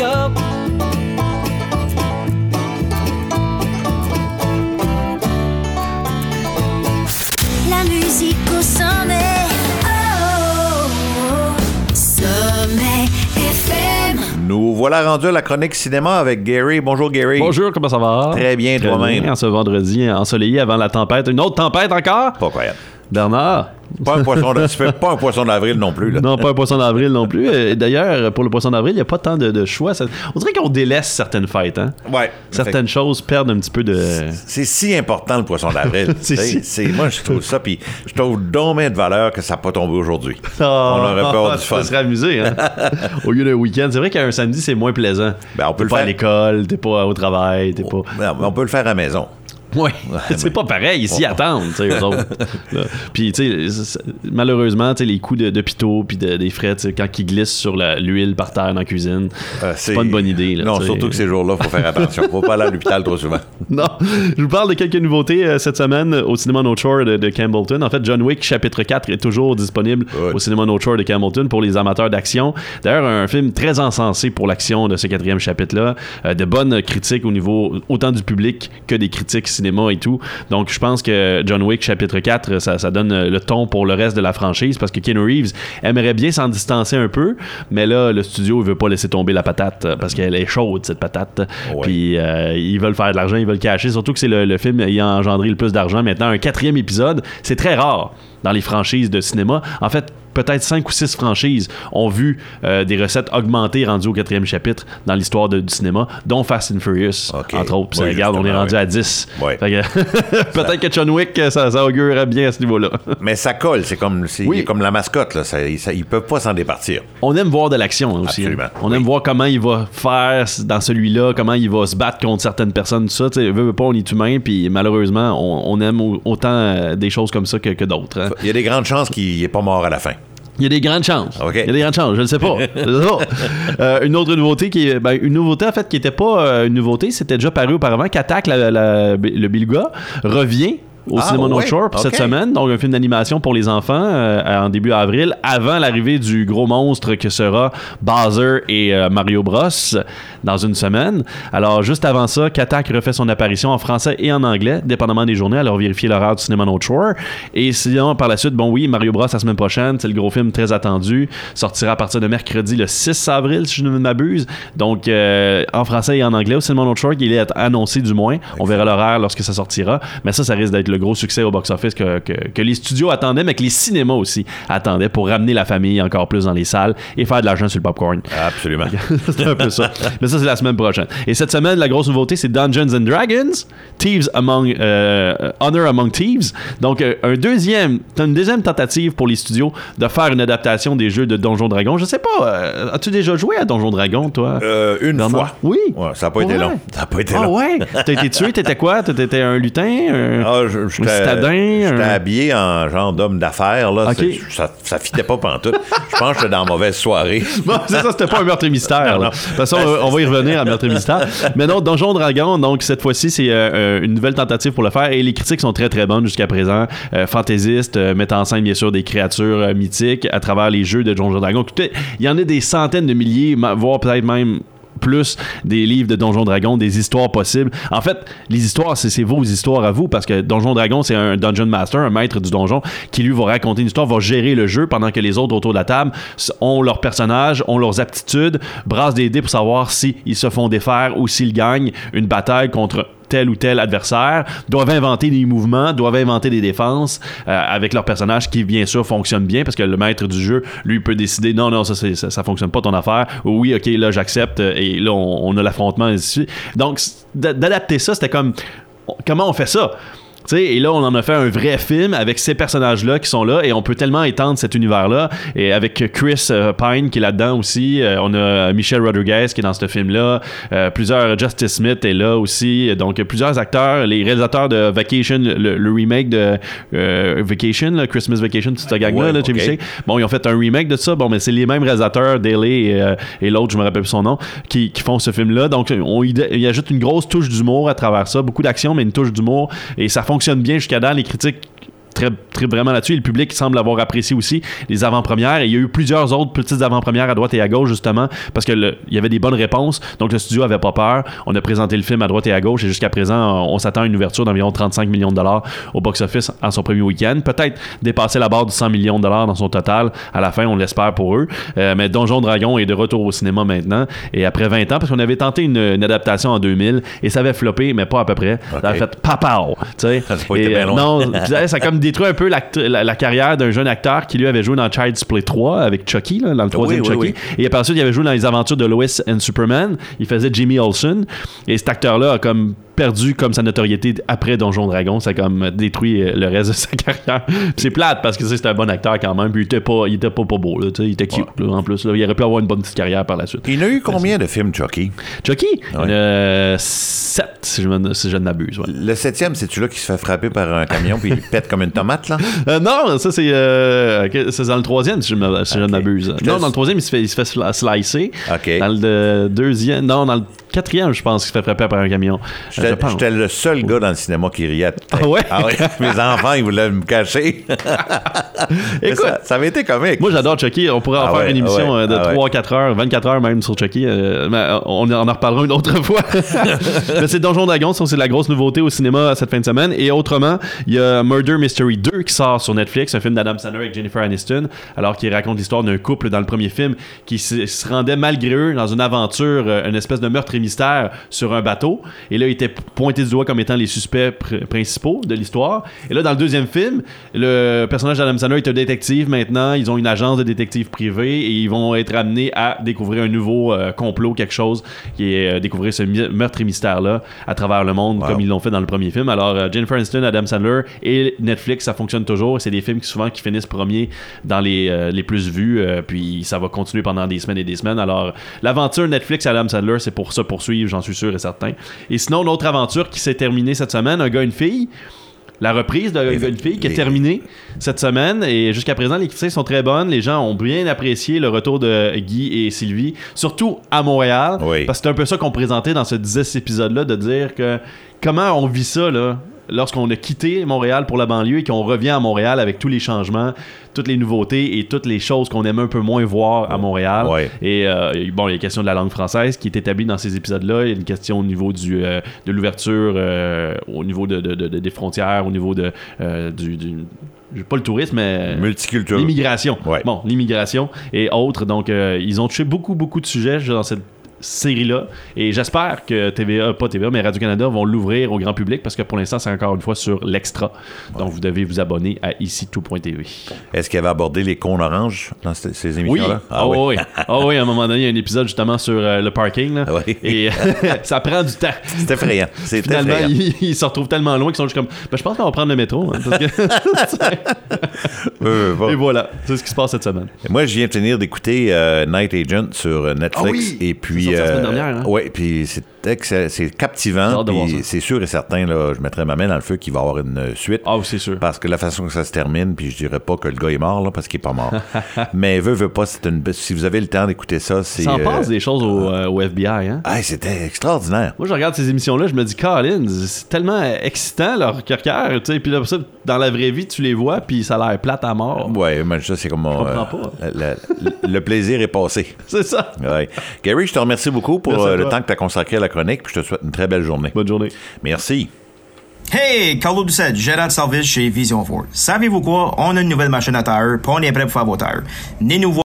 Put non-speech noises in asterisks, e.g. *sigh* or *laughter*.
La musique au sommet. Oh, oh, oh. Sommet FM. Nous voilà rendus à la chronique cinéma avec Gary. Bonjour Gary. Bonjour, comment ça va? Très bien, toi-même. bien, En ce vendredi ensoleillé avant la tempête. Une autre tempête encore? Pas croyable. Bernard? Pas un poisson tu fais pas un poisson d'avril non plus. Là. Non, pas un poisson d'avril non plus. Et D'ailleurs, pour le poisson d'avril, il n'y a pas tant de, de choix. Ça- On dirait qu'on délaisse certaines fêtes. Hein? Ouais. Certaines choses perdent un petit peu de... C'est si important le poisson d'avril. *laughs* Si- moi, je trouve ça, puis je trouve dommage de valeur que ça n'a pas tombé aujourd'hui. Oh, On aurait peur du *laughs* ça fun. serait amusé, hein? *laughs* Au lieu d'un week-end. C'est vrai qu'un samedi, c'est moins plaisant. Ben, on peut le pas faire. à l'école, t'es pas au travail, t'es pas... Non, mais On peut le faire à la maison. Oui, *laughs* c'est pas pareil, ici attendent, tu sais, eux autres. *laughs* Puis, tu sais, malheureusement, tu sais, les coups de, de puis de- des frais, quand ils glissent sur l'huile par terre dans la cuisine, Euh, c'est pas une bonne idée. là, non, surtout que ces jours-là, il faut faire attention. faut pas aller à l'hôpital trop souvent. *laughs* Non, je vous parle de quelques nouveautés euh, cette semaine au cinéma North Shore de, de Campbellton. En fait, John Wick chapitre 4 est toujours disponible Good. au cinéma North Shore de Campbellton pour les amateurs d'action. D'ailleurs, un film très encensé pour l'action de ce quatrième chapitre-là. Euh, de bonnes critiques au niveau autant du public que des critiques cinéma et tout. Donc, je pense que John Wick chapitre 4, ça, ça donne euh, le ton pour le reste de la franchise parce que Keanu Reeves aimerait bien s'en distancer un peu, mais là, le studio veut pas laisser tomber la patate parce qu'elle est chaude, cette patate. Ouais. Puis euh, ils veulent faire de l'argent, ils veulent cacher. Surtout que c'est le, le film ayant engendré le plus d'argent maintenant. Un quatrième épisode, c'est très rare dans les franchises de cinéma. En fait, peut-être cinq ou six franchises ont vu euh, des recettes augmenter rendues au quatrième chapitre dans l'histoire du cinéma, dont Fast and Furious, entre autres. Puis ça, Oui, regarde, on est rendu oui. à 10. Ouais. Fait que *laughs* peut-être que John Wick, ça, ça augurerait bien à ce niveau-là. *laughs* Mais ça colle, c'est comme, Oui. comme la mascotte. Là. Ça, ça- ils peuvent pas s'en départir. On aime voir de l'action aussi. Absolument. hein. On aime voir comment il va faire dans celui-là, comment il va se battre contre certaines personnes, tout ça. Veut, veut pas, on est humain, puis malheureusement, on, on aime au- autant euh, des choses comme ça que, que d'autres. hein. Il y a des grandes chances qu'il n'est pas mort à la fin. Il y a des grandes chances. Il y a des grandes chances, je ne sais pas. *laughs* Je sais pas. Euh, une autre nouveauté qui est ben, une nouveauté en fait qui n'était pas euh, une nouveauté, c'était déjà paru auparavant qu'Attaque le Bilga revient au Ah, cinéma North Shore pour cette semaine, donc un film d'animation pour les enfants euh, en début avril, avant l'arrivée du gros monstre que sera Bowser et euh, Mario Bros dans une semaine. Alors juste avant ça, qu'Attaque refait son apparition en français et en anglais, dépendamment des journées. Alors vérifiez l'horaire du cinéma North Shore. Et sinon par la suite, bon oui, Mario Bros la semaine prochaine, c'est le gros film très attendu, sortira à partir de mercredi le 6 avril si je ne m'abuse. Donc euh, en français et en anglais au cinéma North Shore, il est annoncé du moins. On verra l'horaire lorsque ça sortira. Mais ça, ça risque d'être le gros succès au box-office que, que- que les studios attendaient, mais que les cinémas aussi attendaient pour ramener la famille encore plus dans les salles et faire de l'argent sur le popcorn. Absolument. *laughs* c'est un peu ça. Mais ça, c'est la semaine prochaine. Et cette semaine, la grosse nouveauté, c'est Dungeons and Dragons, Thieves Among, euh, Honor Among Thieves. Donc, euh, un deuxième, une deuxième tentative pour les studios de faire une adaptation des jeux de Donjons Dragons. Je sais pas, euh, as-tu déjà joué à Donjons Dragons, toi? Euh, une Bernard? fois. Oui? Ouais, ça n'a pas été long. Ça n'a pas été Ah long. ouais? T'as été tué? T'étais quoi? T'étais un lutin? Un... Ah, je- citadin, J'étais habillé en genre d'homme d'affaires. Là. Ça, ça fitait pas pantoute. Je pense que j'étais dans mauvaise soirée. *laughs* Bon, c'est ça, c'était pas un meurtre et mystère. De toute façon, on, on va y revenir à meurtre et mystère. Mais non, Donjon Dragon, donc cette fois-ci, c'est euh, euh, une nouvelle tentative pour le faire et les critiques sont très très bonnes jusqu'à présent. Euh, fantaisiste, euh, met en scène bien sûr des créatures mythiques à travers les jeux de Donjon Dragon. Écoutez, Il y en a des centaines de milliers, voire peut-être même plus des livres de Donjon Dragon, des histoires possibles. En fait, les histoires, c'est vos histoires à vous, parce que Donjon Dragon, c'est un Dungeon Master, un maître du donjon, qui lui va raconter une histoire, va gérer le jeu pendant que les autres autour de la table ont leurs personnages, ont leurs aptitudes, brassent des dés pour savoir s'ils se font défaire ou s'ils gagnent une bataille contre tel ou tel adversaire, doivent inventer des mouvements, doivent inventer des défenses euh, avec leur personnage qui, bien sûr, fonctionne bien parce que le maître du jeu, lui, peut décider non, non, ça, ça, fonctionne pas ton affaire. Ou oui, ok, là, j'accepte euh, et là, on, on a l'affrontement et. Donc, d'adapter ça, c'était comme comment on fait ça? Tu sais, et là, on en a fait un vrai film avec ces personnages-là qui sont là et on peut tellement étendre cet univers-là. Et avec Chris euh, Pine qui est là-dedans aussi, euh, on a Michelle Rodriguez qui est dans ce film-là, euh, plusieurs, Justice Smith est là aussi, donc plusieurs acteurs, les réalisateurs de Vacation, le, le remake de Vacation, là, Christmas Vacation, toute cette gang-là, Ouais, là, Jimmy ok. Shea. Bon, ils ont fait un remake de ça, bon, mais c'est les mêmes réalisateurs, Daly et, et l'autre, je me rappelle plus son nom, qui, qui font ce film-là. Donc, on y, y ajoute une grosse touche d'humour à travers ça, beaucoup d'action, mais une touche d'humour, et ça fonctionne bien jusqu'à dans les critiques très, très vraiment là-dessus. Et le public semble avoir apprécié aussi les avant-premières. Et il y a eu plusieurs autres petites avant-premières à droite et à gauche, justement, parce que le- il y avait des bonnes réponses. Donc le studio avait pas peur. On a présenté le film à droite et à gauche. Et jusqu'à présent, on s'attend à une ouverture d'environ 35 millions de dollars au box-office en son premier week-end. Peut-être dépasser la barre de 100 millions de dollars dans son total à la fin, on l'espère pour eux. Euh, mais Donjon Dragon est de retour au cinéma maintenant. Et après 20 ans, parce qu'on avait tenté une, une adaptation en 2000 et ça avait floppé, mais pas à peu près. Ça avait fait papao. Ça a pas été Et, bien euh, loin. non, ça a comme *laughs* détruit un peu la, la carrière d'un jeune acteur qui lui avait joué dans Child's Play 3 avec Chucky, là, dans le troisième oui, Chucky. oui. Et par la suite, il avait joué dans les aventures de Lois and Superman. Il faisait Jimmy Olsen. Et cet acteur-là a comme perdu comme sa notoriété après Donjon Dragon. Ça a comme détruit euh, le reste de sa *laughs* carrière. C'est plate parce que c'est un bon acteur quand même. Puis il était pas, il était pas, pas beau. Là, il était cute là, en plus. Là. Il aurait pu avoir une bonne petite carrière par la suite. Il a eu combien de films, Chucky? Chucky, Ouais. si je, me- si je ne m'abuse. ouais. Le septième, c'est-tu là qui se fait frapper par un camion puis il pète comme une tomate, là? *laughs* Euh, non, ça c'est euh, c'est dans le troisième si je, si ne m'abuse. Non, dans le troisième il se fait, il se fait sli- slicer. Dans le euh, deuxième, non, dans le quatrième je pense qu'il se fait frapper par un camion. Euh, J'étais le seul gars dans le cinéma qui riait. Ah ouais? Ah ouais? *laughs* Mes enfants, ils voulaient me cacher. *laughs* Écoute, ça, ça avait été comique. moi j'adore Chucky. On pourrait en Ah faire ouais, une émission ah ouais, euh, de ah ouais. 3-4 heures, 24 heures même sur Chucky. euh, mais on en reparlera une autre *laughs* fois. mais c'est Donjon Dragon, c'est la grosse nouveauté au cinéma cette fin de semaine. Et autrement, il y a Murder Mystery 2 qui sort sur Netflix, un film d'Adam Sandler avec Jennifer Aniston, alors qu'il raconte l'histoire d'un couple dans le premier film qui se, rendait malgré eux dans une aventure, une espèce de meurtre et mystère sur un bateau. Et là, ils étaient pointés du doigt comme étant les suspects pr- principaux de l'histoire. Et là, dans le deuxième film, le personnage d'Adam Sandler est un détective maintenant. Ils ont une agence de détectives privés et ils vont être amenés à découvrir un nouveau euh, complot, quelque chose qui est euh, découvrir ce meurtre et mystère-là à travers le monde, Wow. comme ils l'ont fait dans le premier film. Alors, euh, Jennifer Aniston, Adam Sandler et Netflix, ça fonctionne toujours. C'est des films qui souvent qui finissent premiers dans les, euh, les plus vus, puis ça va continuer pendant des semaines et des semaines. Alors, l'aventure Netflix Adam Sandler, c'est pour ça poursuivre, j'en suis sûr et certain. Et sinon, l'autre aventure qui s'est terminée cette semaine, un gars, une fille. La reprise de gars, une fille qui est terminée cette semaine et jusqu'à présent les critiques sont très bonnes. Les gens ont bien apprécié le retour de Guy et Sylvie, surtout à Montréal. Oui. Parce que c'est un peu ça qu'on présentait dans ce 10 épisode-là, de dire que comment on vit ça là, lorsqu'on a quitté Montréal pour la banlieue et qu'on revient à Montréal avec tous les changements, toutes les nouveautés et toutes les choses qu'on aime un peu moins voir à Montréal. Ouais. Et euh, bon, il y a la question de la langue française qui est établie dans ces épisodes-là. Il y a une question au niveau du, euh, de l'ouverture, euh, au niveau de, de- de- des frontières, au niveau de, du, du- pas le tourisme, mais Multiculturel. l'immigration. Ouais. Bon, l'immigration et autres. Donc, euh, ils ont touché beaucoup, beaucoup de sujets dans cette série-là. Et j'espère que TVA, pas TVA, mais Radio-Canada vont l'ouvrir au grand public parce que pour l'instant, c'est encore une fois sur l'extra. Donc, vous devez vous abonner à ici tout.tv. Est-ce qu'il avait abordé les cons oranges dans ces, ces Oui. émissions-là? Ah oui. Ah oui, à un moment donné, il y a un épisode justement sur euh, le parking. là. Ah oui. Et *laughs* ça prend du temps. C'est effrayant. C'est Finalement, effrayant. ils, ils se retrouvent tellement loin qu'ils sont juste comme ben, je pense qu'on va prendre le métro. hein, parce que- *laughs* *laughs* Euh, bon. Et voilà, c'est ce qui se passe cette semaine. Moi, je viens de finir d'écouter euh, Night Agent sur euh, Netflix. Ah oui! Et puis. Sorti la semaine euh, dernière, hein? Ouais, puis c'est captivant. c'est sûr et certain, là, je mettrai ma main dans le feu qu'il va y avoir une euh, suite. Ah, oui, c'est sûr. Parce que la façon que ça se termine, puis je dirais pas que le gars est mort, là, parce qu'il est pas mort. *laughs* Mais veut, veut pas, c'est une. Si vous avez le temps d'écouter ça, c'est. Ça en euh, passe des choses au, euh, au FBI. Hein? ah, c'était extraordinaire. Moi, je regarde ces émissions-là, je me dis, Colin, c'est tellement excitant leur carrière. tu sais. Puis là, ça, dans la vraie vie, tu les vois, puis ça a l'air plate à mort. Ouais, mais ça, c'est comme. mon, comprends pas. le, plaisir est passé. *laughs* C'est ça. Ouais. Gary, je te remercie beaucoup pour Merci euh, le temps que tu as consacré à la chronique, puis je te souhaite une très belle journée. Bonne journée. Merci. Hey, Carlo Doucette, gérant de service chez Vision Ford. Savez-vous quoi? On a une nouvelle machine à tailleur, puis on est prêt pour faire vos tailleurs. Venez nous voir